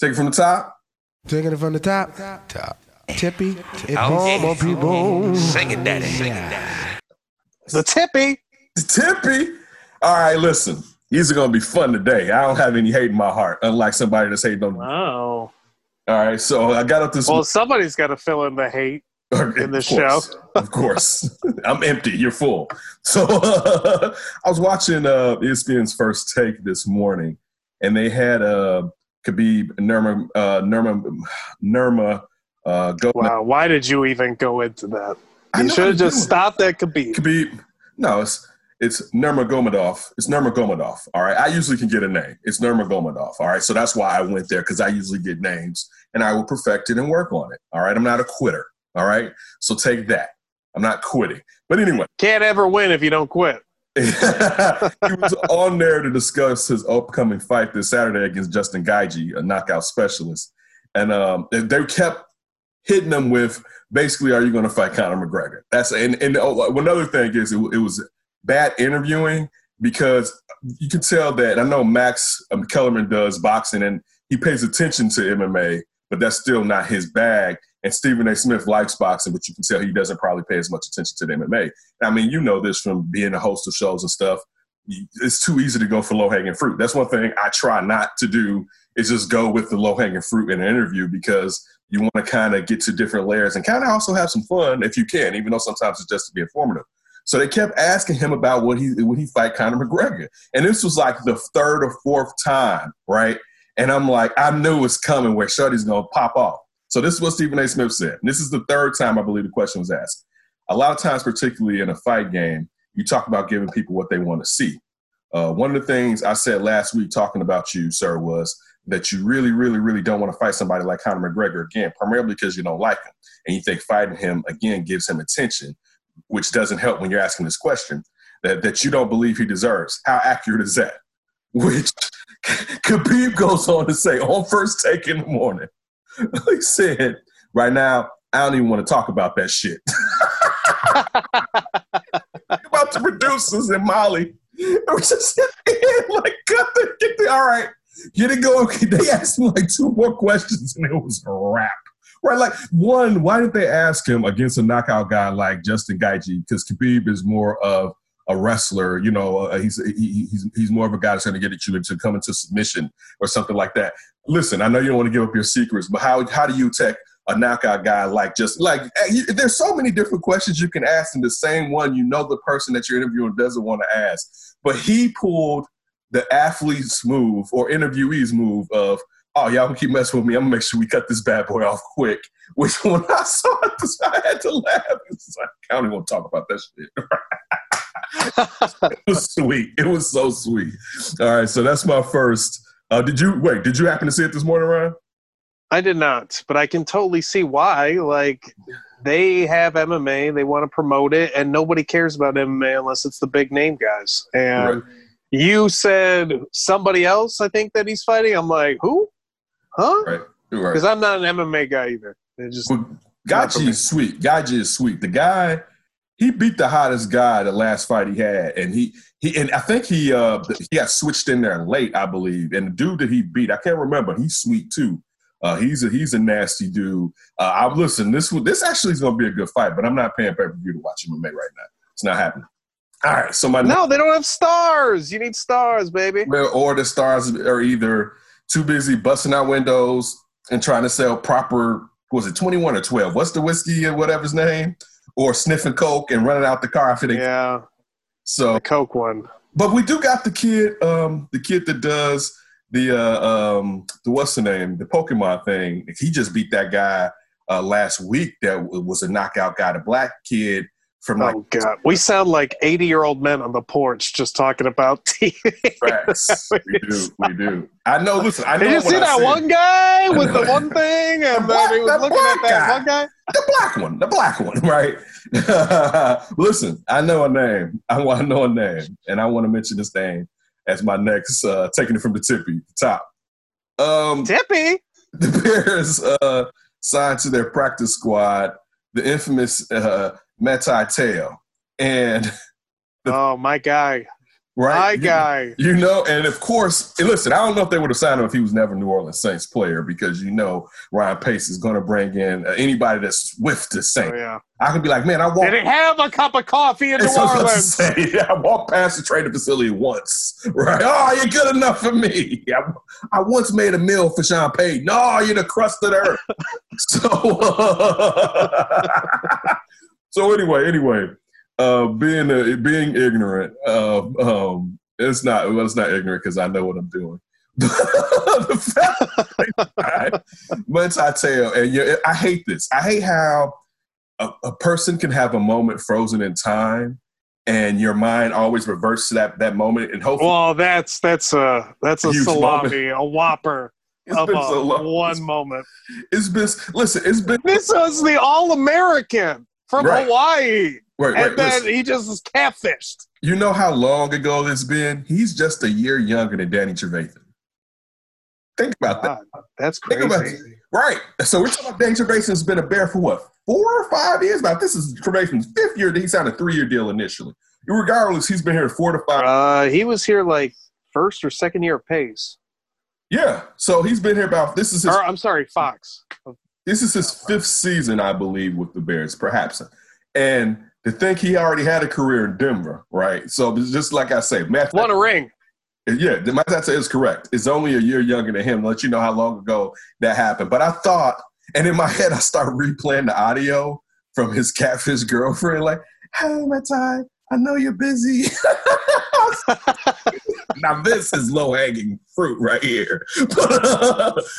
Take it from the top. Taking it from the top. Top. Tippy. Tippy. Oh, More people. Sing it, daddy. Sing it, daddy. The Tippy. Tippy. All right, listen. These are gonna be fun today. I don't have any hate in my heart, unlike somebody that's hating on me. Oh. All right, so I got up this Well, somebody's got to fill in the hate. in the Of course, Of course. I'm empty. You're full. So I was watching uh, ESPN's first take this morning, and they had uh, Khabib Nurma uh, Nurma Nurma uh, go. Wow. Why did you even go into that? You should have just stopped at Khabib. Khabib. No, it's it's Nurmagomedov. It's Nurmagomedov. All right. I usually can get a name. It's Nurmagomedov. All right. So that's why I went there because I usually get names and I will perfect it and work on it. All right. I'm not a quitter. All right. So take that. I'm not quitting. But anyway, Can't ever win if you don't quit. He was on there to discuss his upcoming fight this Saturday against Justin Gaethje, a knockout specialist, and um, they- kept hitting him with basically, "Are you going to fight Conor McGregor?" That's and and oh, one other thing is it, it was bad interviewing because you can tell that I know Max um, Kellerman does boxing and he pays attention to MMA, but that's still not his bag. And Stephen A. Smith likes boxing, but you can tell he doesn't probably pay as much attention to the MMA. I mean, you know this from being a host of shows and stuff. It's too easy to go for low hanging fruit. That's one thing I try not to do is just go with the low hanging fruit in an interview because you want to kind of get to different layers and kind of also have some fun if you can, even though sometimes it's just to be informative. So they kept asking him about what he would he fight Conor McGregor, and this was like the third or fourth time, right? And I'm like, I knew it's coming where Shuddy's gonna pop off. So this is what Stephen A. Smith said. And this is the third time I believe the question was asked. A lot of times, particularly in a fight game, you talk about giving people what they want to see. Uh, one of the things I said last week talking about you, sir, was that you really, really, really don't want to fight somebody like Conor McGregor again, primarily because you don't like him. And you think fighting him again gives him attention, which doesn't help when you're asking this question that, that you don't believe he deserves. How accurate is that? Which Khabib goes on to say on first take in the morning. he said, right now, I don't even want to talk about that shit. about the producers and Molly. It was just like, cut the, get the, all right, get it going. They asked him like two more questions and it was a wrap. Right, like one, why did they ask him against a knockout guy like Justin Gaethje? Because Khabib is more of a wrestler, you know, uh, he's he, he's he's more of a guy that's going to get at you to come into submission or something like that. Listen, I know you don't want to give up your secrets, but how how do you take a knockout guy like just like eh, there's so many different questions you can ask, and the same one you know the person that you're interviewing doesn't want to ask, but he pulled the athlete's move or interviewee's move of. Oh, y'all keep messing with me. I'm gonna make sure we cut this bad boy off quick. Which when I saw it, I had to laugh. Like, I don't even want to talk about that shit. it was sweet. It was so sweet. All right, so that's my first. Uh, did you wait? Did you happen to see it this morning, Ryan? I did not, but I can totally see why. Like, they have MMA, they want to promote it, and nobody cares about MMA unless it's the big name guys. And Right. you said somebody else, I think, that he's fighting. I'm like, who? Huh? Right. Because Right. I'm not an MMA guy either. It just Well, Gaethje is sweet. Gaethje is sweet. The guy, he beat the hottest guy the last fight he had, and he he and I think he uh he got switched in there late, I believe. And the dude that he beat, I can't remember. He's sweet too. Uh, he's a he's a nasty dude. Uh, I'm listen. This this actually is going to be a good fight, but I'm not paying pay per view to watch MMA right now. It's not happening. All right, so my no, they don't have stars. You need stars, baby. Or the stars are either too busy busting out windows and trying to sell proper was it 21 or 12 what's the whiskey or whatever's name or sniffing coke and running out the car after they Yeah, so the Coke one. but we do got the kid um the kid that does the uh um the what's the name? The pokemon thing. He just beat that guy uh last week that was a knockout guy the black kid from like Oh God, we sound like eighty-year-old men on the porch just talking about TV. tracks. we do we do i know listen i know Did you see I that said. one guy with the one thing, and black- then he was looking at that guy. one guy? the black one, the black one, right? Listen, I know a name. I want to know a name, and I want to mention this name as my next, uh, taking it from the tippy top. Um, Tippy. the Bears uh, signed to their practice squad the infamous uh, Manti Te'o, and Oh my guy. right? Hi, You- guy. You know, and of course, and listen, I don't know if they would have signed him if he was never New Orleans Saints player because you know Ryan Pace is going to bring in uh, anybody that's with the Oh, Saints. yeah. I could be like, man, I walked. Did have a cup of coffee in New what I was about to Orleans? say. I walked past the training facility once, right? Oh, you're good enough for me. I, I once made a meal for Sean Payton. No, you're the crust of the earth. so, so anyway, anyway, uh, being uh, being ignorant, uh, um, it's not well, it's not ignorant because I know what I'm doing. But the fact, I tell, and you, I hate this. I hate how a, a person can have a moment frozen in time, and your mind always reverts to that that moment, and hopefully Well, that's that's a that's a salami, a whopper it's of been so long. one moment. It's been listen. It's been This was the All American from Right. Hawaii, wait, wait. and then listen. he just is catfished. You know how long ago it's been? He's just a year younger than Danny Trevathan. Think about that. That's crazy. Right. So we're talking about Danny Trevathan's been a bear for what? Four or five years now. This is Trevathan's fifth year. He signed a three-year deal initially. Regardless, he's been here four to five. Uh, he was here like first or second year of Pace. Yeah. So he's been here about this is his Or I'm sorry, Fox. This is his fifth season, I believe, with the Bears, perhaps. And to think he already had a career in Denver, right? So just like I say, Matt, Won a ring. yeah, my data is correct. It's only a year younger than him. Let you know how long ago that happened. But I thought, and in my head, I start replaying the audio from his catfish girlfriend, like, "Hey, my time, I know you're busy." now this is low hanging fruit right here.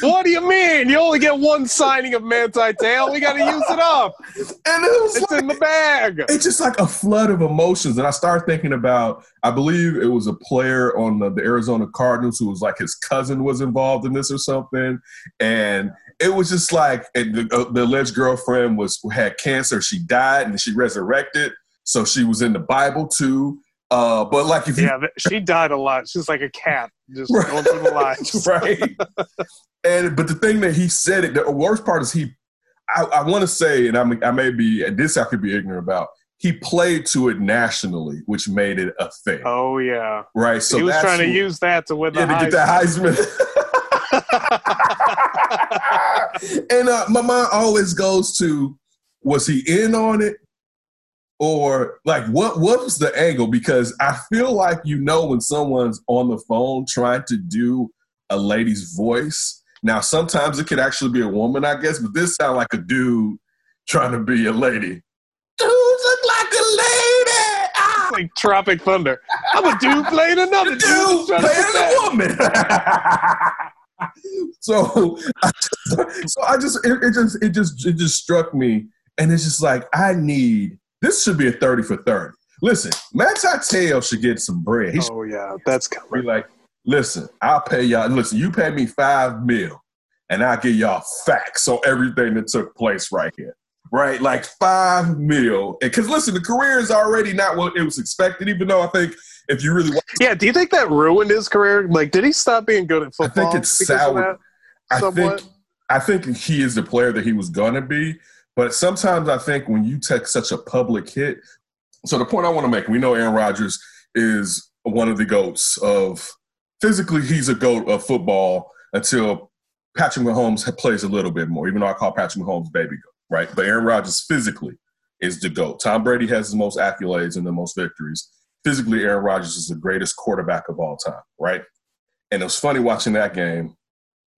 What do you mean? You only get one signing of Manti Te'o. We got to use it up. and it was It's like, in the bag. it's just like a flood of emotions. And I started thinking about, I believe it was a player on the, the Arizona Cardinals who was like his cousin was involved in this or something. And it was just like the, uh, the alleged girlfriend was had cancer. She died and she resurrected. So she was in the Bible too. Uh, but like if you Yeah, she died a lot. She's like a cat, just Right. going through the lives. right. and but the thing that he said it, the worst part is he. I, I want to say, and I'm, I may be this I could be ignorant about. He played to it nationally, which made it a thing, Oh yeah, right? So he was trying to who- use that to win the yeah, to get Heisman. that Heisman. and uh, my mind always goes to, was he in on it? Or like what what was the angle? Because I feel like you know when someone's on the phone trying to do a lady's voice. Now sometimes it could actually be a woman, I guess, but this sound like a dude trying to be a lady. Dudes look like a lady. Ah! like Tropic Thunder. I'm a dude playing another dude. dude playing a woman. so, I just, so I just it, it just it just it just struck me, and it's just like I need this should be a thirty for thirty. Listen, Manti Te'o should get some bread. He Oh yeah, that's be like, listen, I'll pay y'all. Listen, you pay me five mil, and I'll give y'all facts on everything that took place right here. Right, like five mil, because listen, the career is already not what it was expected. Even though I think if you really want Yeah, do you think that ruined his career? Like, did he stop being good at football? I think it's soured. I think I think he is the player that he was gonna be. But sometimes I think when you take such a public hit, so the point I want to make, we know Aaron Rodgers is one of the goats of physically he's a goat of football until Patrick Mahomes plays a little bit more, even though I call Patrick Mahomes baby goat, right? But Aaron Rodgers physically is the GOAT. Tom Brady has the most accolades and the most victories. Physically, Aaron Rodgers is the greatest quarterback of all time, right? And it was funny watching that game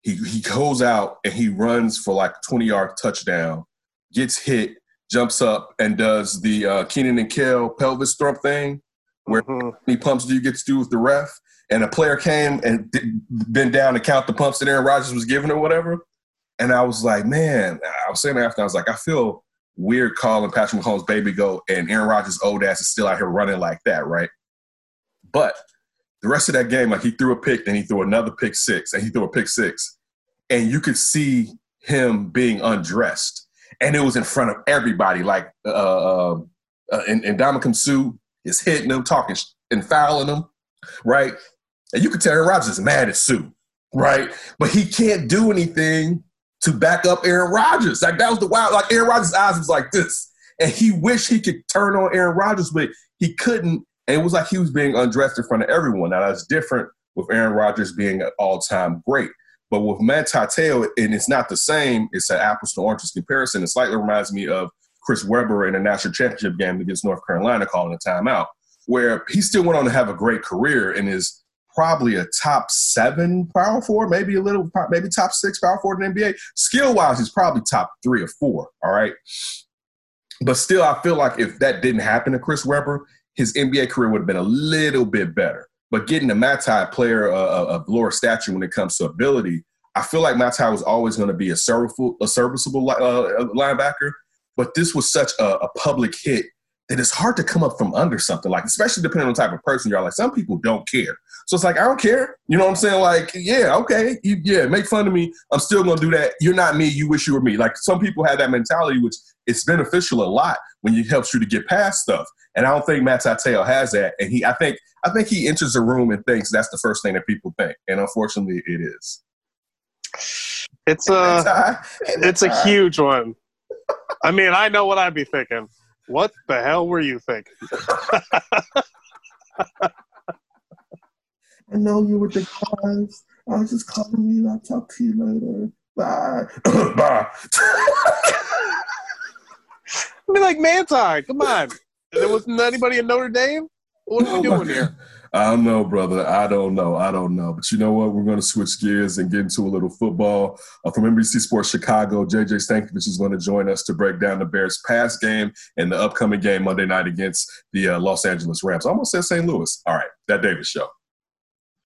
he he goes out and he runs for like 20 yard touchdown, gets hit, jumps up, and does the uh, Keenan and Kel pelvis thump thing. Where Mhm. how many pumps do you get to do with the ref? And a player came and bent down to count the pumps that Aaron Rodgers was giving or whatever. And I was like, man, I was saying after, I was like, I feel weird calling Patrick Mahomes baby go and Aaron Rodgers' old ass is still out here running like that, right? But the rest of that game, like he threw a pick, then he threw another pick six, and he threw a pick six. And you could see him being undressed. And it was in front of everybody. Like uh, uh, uh, and, and Ndamukong Suh is hitting him, talking and fouling him, right? And you could tell Aaron Rodgers is mad at Suh, right? But he can't do anything to back up Aaron Rodgers. Like that was the wild. Like Aaron Rodgers' eyes was like this, and he wished he could turn on Aaron Rodgers, but he couldn't And it was like he was being undressed in front of everyone. Now that's different with Aaron Rodgers being an all-time great. But with Manti Te'o, and it's not the same. It's an apples to oranges comparison. It slightly reminds me of Chris Webber in a national championship game against North Carolina calling a timeout, where he still went on to have a great career and is probably a top seven power four, maybe a little, maybe top six power four in the NBA. Skill wise, he's probably top three or four. All right. But still, I feel like if that didn't happen to Chris Webber, his NBA career would have been a little bit better. But getting a Manti player uh, of lower stature when it comes to ability, I feel like Manti was always going to be a serviceable, a serviceable uh, linebacker. But this was such a, a public hit that it's hard to come up from under something like, especially depending on the type of person you are. Like some people don't care, so it's like I don't care. You know what I'm saying? Like, yeah, okay, you, yeah, make fun of me. I'm still gonna do that. You're not me. You wish you were me. Like some people have that mentality, which it's beneficial a lot when it helps you to get past stuff. And I don't think Manti Te'o has that. And he, I think, I think he enters the room and thinks that's the first thing that people think. And unfortunately, it is. It's a, it's a huge one. I mean, I know what I'd be thinking. What the hell were you thinking? I know you were the guys. I was just calling you. I'll talk to you later. Bye. Bye. I mean, like Manti, come on. There wasn't anybody in Notre Dame. What are we oh doing here? I don't know, brother. I don't know. I don't know. But you know what? We're going to switch gears and get into a little football. Uh, from NBC Sports Chicago, JJ Stankevich is going to join us to break down the Bears' past game and the upcoming game Monday night against the uh, Los Angeles Rams. I almost said St. Louis. All right, that Davis show.